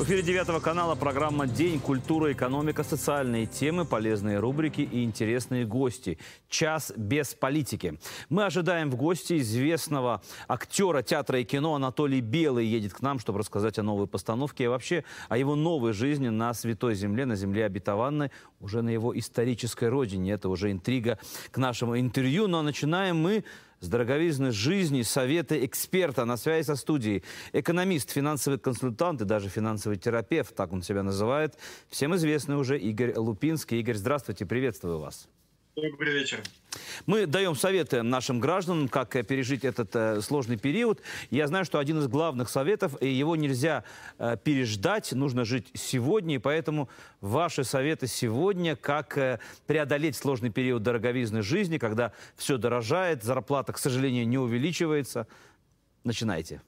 В эфире девятого канала программа «День. Культура, экономика, социальные темы, полезные рубрики и интересные гости. Час без политики». Мы ожидаем в гости известного актера театра и кино Анатолий Белый едет к нам, чтобы рассказать о новой постановке и вообще о его новой жизни на Святой Земле, на земле обетованной, уже на его исторической родине. Это уже интрига к нашему интервью. Но начинаем мы с дороговизны жизни, советы эксперта на связи со студией. Экономист, финансовый консультант и даже финансовый терапевт, так он себя называет. Всем известный уже Игорь Лупинский. Игорь, здравствуйте, приветствую вас. Добрый вечер. Мы даем советы нашим гражданам, как э, пережить этот э, сложный период. Я знаю, что один из главных советов, и его нельзя э, переждать, нужно жить сегодня, и поэтому ваши советы сегодня, как э, преодолеть сложный период дороговизны жизни, когда все дорожает, зарплата, к сожалению, не увеличивается. Начинайте.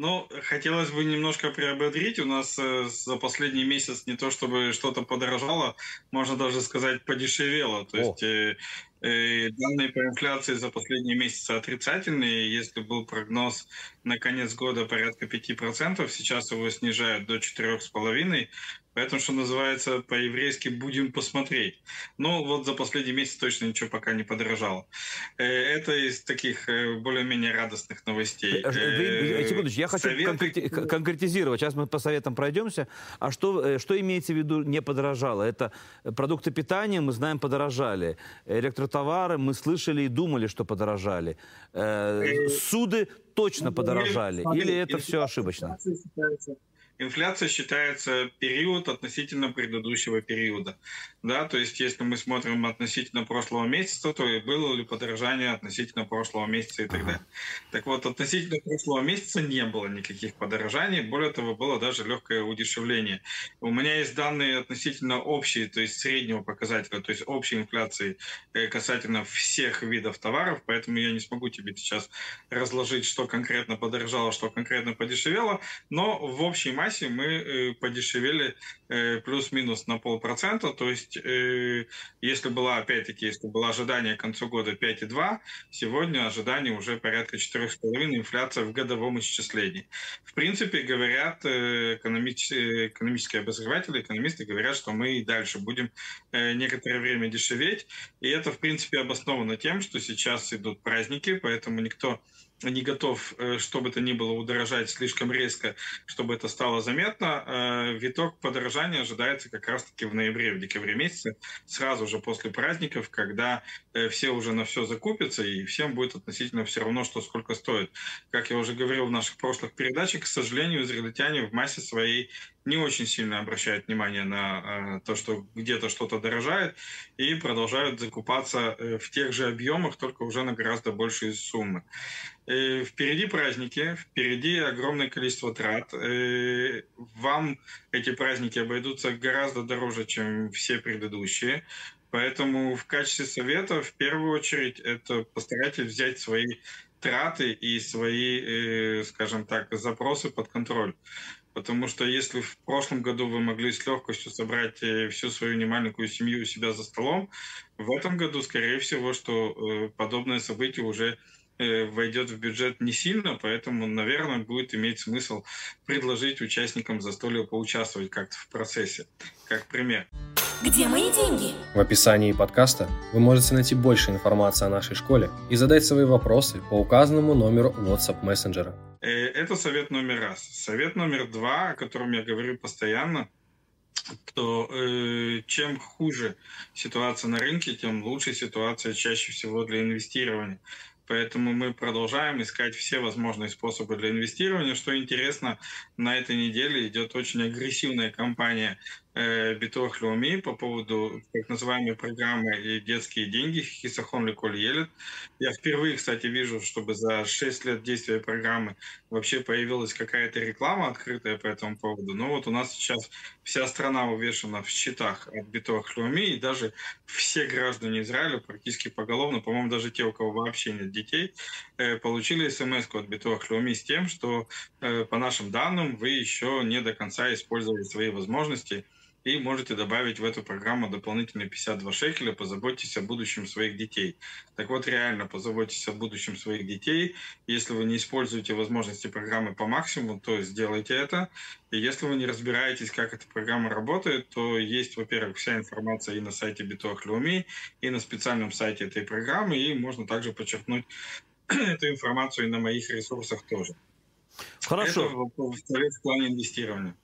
Ну, хотелось бы немножко приободрить. У нас э, за последний месяц не то чтобы что-то подорожало, можно даже сказать подешевело. То О. есть э, э, данные по инфляции за последние месяцы отрицательные. Если был прогноз на конец года порядка 5%, сейчас его снижают до 4,5%. Поэтому, что называется, по-еврейски будем посмотреть. Но вот за последний месяц точно ничего пока не подорожало. Э, Это из таких э, более-менее радостных новостей. Э, вы- секундочку, я хочу советы- конкретизировать. Сейчас мы по советам пройдемся. А что, что имеется в виду не подорожало? Это продукты питания, мы знаем, подорожали. Электротовары мы слышали и думали, что подорожали. Суды точно подорожали. Или это все ошибочно? Инфляция считается- период относительно предыдущего периода. Да, то есть если мы смотрим относительно прошлого месяца, то и было ли подорожание относительно прошлого месяца и так далее. Так вот, относительно прошлого месяца не было никаких подорожаний, более того, было даже легкое удешевление. У меня есть данные относительно общей, то есть среднего показателя, то есть общей инфляции э, касательно всех видов товаров, поэтому я не смогу тебе сейчас разложить, что конкретно подорожало, что конкретно подешевело, но в общей массе мы э, подешевели э, плюс-минус на полпроцента, то есть э, если было, опять-таки, если было ожидание к концу года 5,2, сегодня ожидание уже порядка 4,5 инфляция в годовом исчислении. В принципе, говорят экономич- экономические обозреватели, экономисты говорят, что мы и дальше будем некоторое время дешеветь, и это, в принципе, обосновано тем, что сейчас идут праздники, поэтому никто не готов, э, что бы то ни было, удорожать слишком резко, чтобы это стало заметно. Э, Виток подорожания ожидается как раз-таки в ноябре, в декабре месяце, сразу же после праздников, когда э, все уже на все закупятся, и всем будет относительно все равно, что сколько стоит. Как я уже говорил в наших прошлых передачах, к сожалению, израильтяне в массе своей не очень сильно обращают внимание на э, то, что где-то что-то дорожает, и продолжают закупаться э, в тех же объемах, только уже на гораздо большие суммы. Э, Впереди праздники, впереди огромное количество трат. Э, Вам эти праздники обойдутся гораздо дороже, чем все предыдущие. Поэтому в качестве совета, в первую очередь, это постарайтесь взять свои траты и свои, скажем так, запросы под контроль. Потому что если в прошлом году вы могли с легкостью собрать э, всю свою немаленькую семью у себя за столом, в этом году, скорее всего, что э, подобное событие уже э, войдет в бюджет не сильно, поэтому, наверное, будет иметь смысл предложить участникам застолья поучаствовать как-то в процессе, как пример. Где мои деньги? В описании подкаста вы можете найти больше информации о нашей школе и задать свои вопросы по указанному номеру WhatsApp мессенджера. Э, Это совет номер раз. Совет номер два, о котором я говорю постоянно, то э, чем хуже ситуация на рынке, тем лучше ситуация чаще всего для инвестирования. Поэтому мы продолжаем искать все возможные способы для инвестирования. Что интересно, на этой неделе идет очень агрессивная кампания э, Битох Леуми по поводу так называемой программы «Детские деньги» Хисахон Леколь Елет. Я впервые, кстати, вижу, чтобы за 6 лет действия программы вообще появилась какая-то реклама открытая по этому поводу. Но вот у нас сейчас вся страна увешана в счетах от Битох Леуми, и даже все граждане Израиля практически поголовно, по-моему, даже те, у кого вообще нет детей, э, получили смс от Битох Леуми с тем, что э, по нашим данным вы еще не до конца использовали свои возможности и можете добавить в эту программу дополнительные 52 шекеля, позаботьтесь о будущем своих детей. Так вот, реально позаботьтесь о будущем своих детей. Если вы не используете возможности программы по максимуму, то сделайте это. И если вы не разбираетесь, как эта программа работает, то есть, во-первых, вся информация и на сайте Леуми, и на специальном сайте этой программы, и можно также подчеркнуть эту информацию и на моих ресурсах тоже. Хорошо. Это в, в плане инвестирования.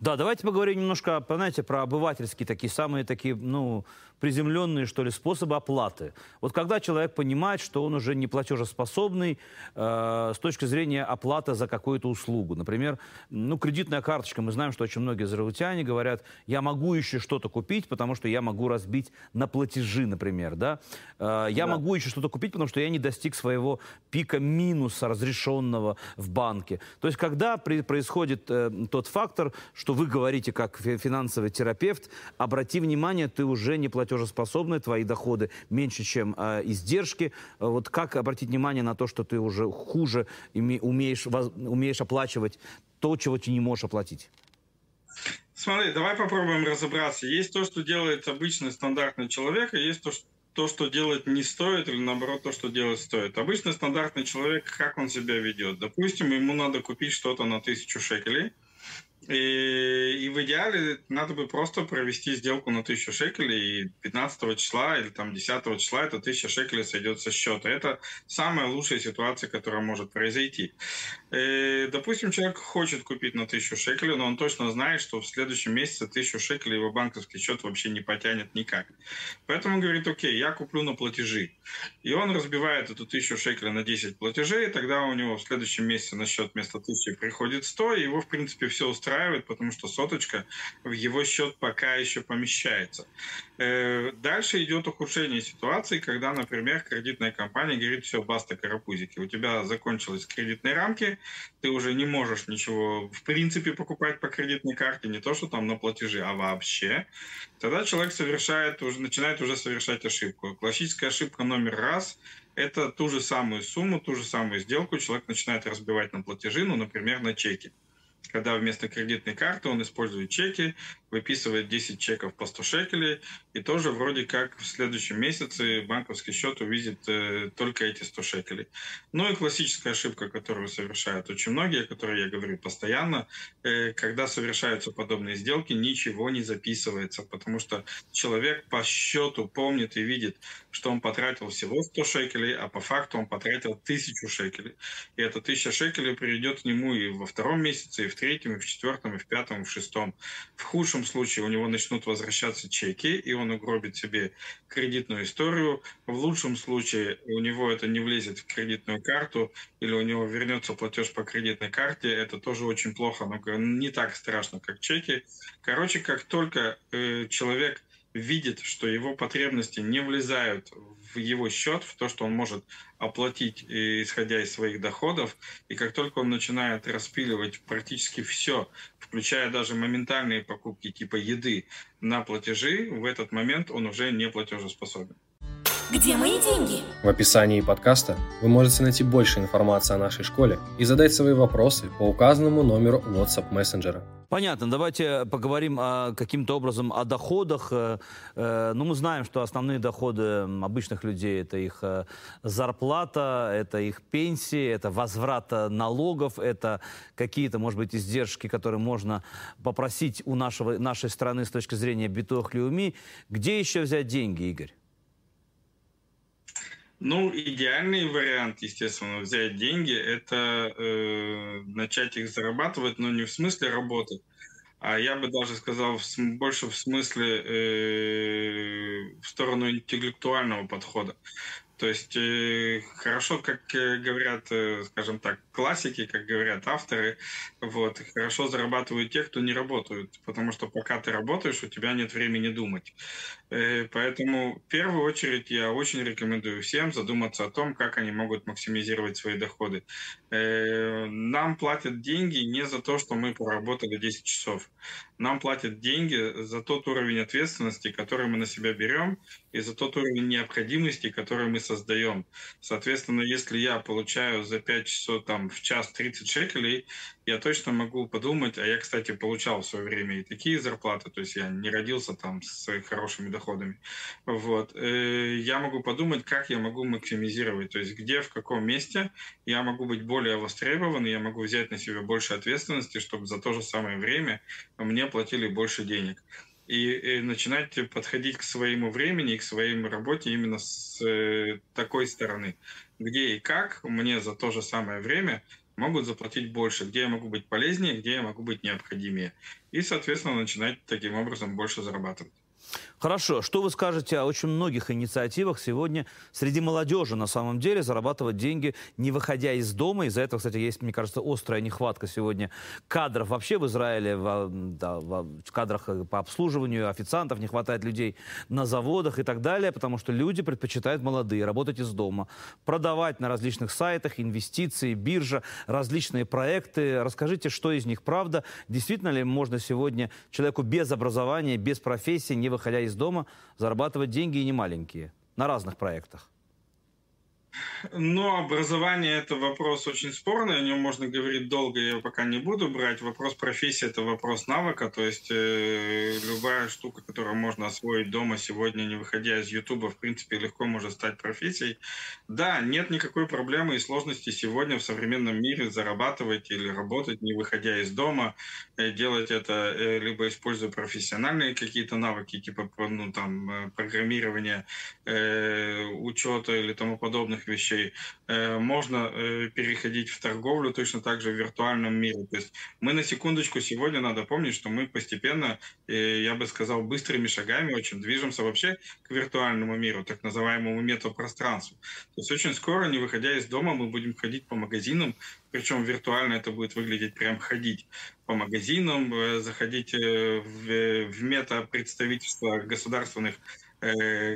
Да, давайте поговорим немножко, знаете, про обывательские такие, самые такие, ну, приземленные, что ли, способы оплаты. Вот когда человек понимает, что он уже не платежеспособный э, с точки зрения оплаты за какую-то услугу. Например, ну, кредитная карточка. Мы знаем, что очень многие зарабатяне говорят, я могу еще что-то купить, потому что я могу разбить на платежи, например, да. Э, я да. могу еще что-то купить, потому что я не достиг своего пика минуса разрешенного в банке. То есть, когда при, происходит э, тот фактор, что вы говорите как финансовый терапевт, обрати внимание, ты уже не платишь платежеспособны, твои доходы меньше, чем э, издержки. Вот как обратить внимание на то, что ты уже хуже умеешь, умеешь оплачивать то, чего ты не можешь оплатить? Смотри, давай попробуем разобраться. Есть то, что делает обычный стандартный человек, и есть то, что то, что делать не стоит, или наоборот, то, что делать стоит. Обычно стандартный человек, как он себя ведет? Допустим, ему надо купить что-то на тысячу шекелей – и, и в идеале надо бы просто провести сделку на 1000 шекелей, и 15 числа или там 10 числа это 1000 шекелей сойдет со счета. Это самая лучшая ситуация, которая может произойти. И, допустим, человек хочет купить на 1000 шекелей, но он точно знает, что в следующем месяце 1000 шекелей его банковский счет вообще не потянет никак. Поэтому он говорит, окей, я куплю на платежи. И он разбивает эту 1000 шекелей на 10 платежей, и тогда у него в следующем месяце на счет вместо 1000 приходит 100, и его, в принципе, все устраивает устраивает, потому что соточка в его счет пока еще помещается. Э, дальше идет ухудшение ситуации, когда, например, кредитная компания говорит, все, баста, карапузики, у тебя закончились кредитные рамки, ты уже не можешь ничего в принципе покупать по кредитной карте, не то, что там на платежи, а вообще. Тогда человек совершает, уже, начинает уже совершать ошибку. Классическая ошибка номер раз – это ту же самую сумму, ту же самую сделку человек начинает разбивать на платежи, ну, например, на чеки когда вместо кредитной карты он использует чеки, выписывает 10 чеков по 100 шекелей, и тоже вроде как в следующем месяце банковский счет увидит э, только эти 100 шекелей. Ну и классическая ошибка, которую совершают очень многие, о которой я говорю постоянно, э, когда совершаются подобные сделки, ничего не записывается, потому что человек по счету помнит и видит, что он потратил всего 100 шекелей, а по факту он потратил 1000 шекелей. И эта 1000 шекелей приведет к нему и во втором месяце, и в третьем, и в четвертом, и в пятом, и в шестом. В худшем лучшем случае у него начнут возвращаться чеки, и он угробит себе кредитную историю. В лучшем случае у него это не влезет в кредитную карту, или у него вернется платеж по кредитной карте. Это тоже очень плохо, но не так страшно, как чеки. Короче, как только э, человек видит, что его потребности не влезают в его счет, в то, что он может оплатить, исходя из своих доходов. И как только он начинает распиливать практически все, включая даже моментальные покупки типа еды на платежи, в этот момент он уже не платежеспособен. Где мои деньги? В описании подкаста вы можете найти больше информации о нашей школе и задать свои вопросы по указанному номеру WhatsApp мессенджера. Понятно. Давайте поговорим о, каким-то образом о доходах. Э, э, ну, мы знаем, что основные доходы обычных людей – это их э, зарплата, это их пенсии, это возврат налогов, это какие-то, может быть, издержки, которые можно попросить у нашего, нашей страны с точки зрения битох Где еще взять деньги, Игорь? Ну, идеальный вариант, естественно, взять деньги, это э, начать их зарабатывать, но не в смысле работы, а я бы даже сказал в, больше в смысле э, в сторону интеллектуального подхода. То есть э, хорошо, как э, говорят, э, скажем так, классики, как говорят авторы, вот, хорошо зарабатывают те, кто не работают, потому что пока ты работаешь, у тебя нет времени думать. Поэтому в первую очередь я очень рекомендую всем задуматься о том, как они могут максимизировать свои доходы. Нам платят деньги не за то, что мы проработали 10 часов. Нам платят деньги за тот уровень ответственности, который мы на себя берем, и за тот уровень необходимости, который мы создаем. Соответственно, если я получаю за 5 часов там в час 30 шекелей, я точно могу подумать, а я, кстати, получал в свое время и такие зарплаты, то есть я не родился там с хорошими доходами. Вот. Э, я могу подумать, как я могу максимизировать, то есть где, в каком месте я могу быть более востребован, я могу взять на себя больше ответственности, чтобы за то же самое время мне платили больше денег и, и начинать подходить к своему времени и к своей работе именно с э, такой стороны, где и как мне за то же самое время могут заплатить больше, где я могу быть полезнее, где я могу быть необходимее. И, соответственно, начинать таким образом больше зарабатывать. Хорошо. Что вы скажете о очень многих инициативах сегодня среди молодежи, на самом деле, зарабатывать деньги, не выходя из дома? Из-за этого, кстати, есть, мне кажется, острая нехватка сегодня кадров вообще в Израиле, в, да, в кадрах по обслуживанию официантов, не хватает людей на заводах и так далее, потому что люди предпочитают молодые работать из дома, продавать на различных сайтах, инвестиции, биржа, различные проекты. Расскажите, что из них правда? Действительно ли можно сегодня человеку без образования, без профессии, не выходя из дома, зарабатывать деньги и не маленькие на разных проектах? Но образование – это вопрос очень спорный, о нем можно говорить долго, я пока не буду брать. Вопрос профессии – это вопрос навыка, то есть э, любая штука, которую можно освоить дома сегодня, не выходя из Ютуба, в принципе, легко может стать профессией. Да, нет никакой проблемы и сложности сегодня в современном мире зарабатывать или работать, не выходя из дома, э, делать это э, либо используя профессиональные какие-то навыки, типа ну, там, э, программирования, э, учета или тому подобных вещей. Э, можно э, переходить в торговлю точно так же в виртуальном мире. То есть мы на секундочку сегодня надо помнить, что мы постепенно, э, я бы сказал, быстрыми шагами очень движемся вообще к виртуальному миру, так называемому метапространству. То есть очень скоро, не выходя из дома, мы будем ходить по магазинам, причем виртуально это будет выглядеть прям ходить по магазинам, заходить в, в мета-представительства государственных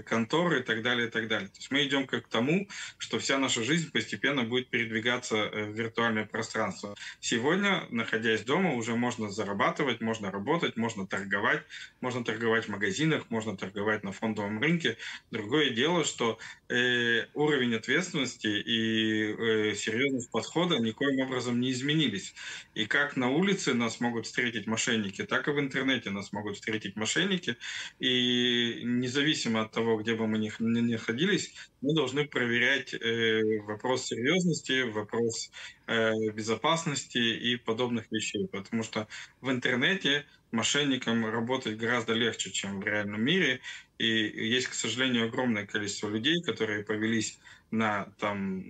конторы и так далее, и так далее. То есть мы идем к тому, что вся наша жизнь постепенно будет передвигаться э, в виртуальное пространство. Сегодня, находясь дома, уже можно зарабатывать, можно работать, можно торговать, можно торговать в магазинах, можно торговать на фондовом рынке. Другое дело, что э, уровень ответственности и э, серьезность подхода никоим образом не изменились. И как на улице нас могут встретить мошенники, так и в интернете нас могут встретить мошенники. И независимо независимо от того, где бы мы ни, находились, мы должны проверять э, вопрос серьезности, вопрос безопасности и подобных вещей. Потому что в интернете мошенникам работать гораздо легче, чем в реальном мире. И есть, к сожалению, огромное количество людей, которые повелись на там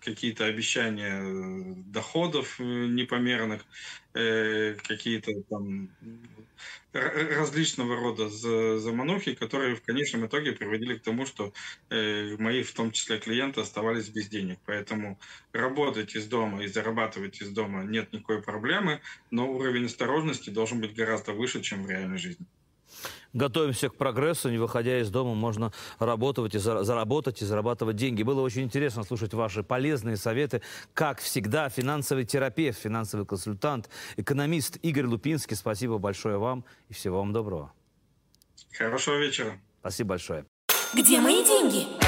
какие-то обещания доходов э, непомерных, э, какие-то там различного рода заманухи, которые в конечном итоге приводили к тому, что э, мои, в том числе клиенты, оставались без денег. Поэтому работать из дома и зарабатывать из дома нет никакой проблемы, но уровень осторожности должен быть гораздо выше, чем в реальной жизни готовимся к прогрессу, не выходя из дома, можно работать и заработать и зарабатывать деньги. Было очень интересно слушать ваши полезные советы. Как всегда, финансовый терапевт, финансовый консультант, экономист Игорь Лупинский. Спасибо большое вам и всего вам доброго. Хорошего вечера. Спасибо большое. Где мои деньги?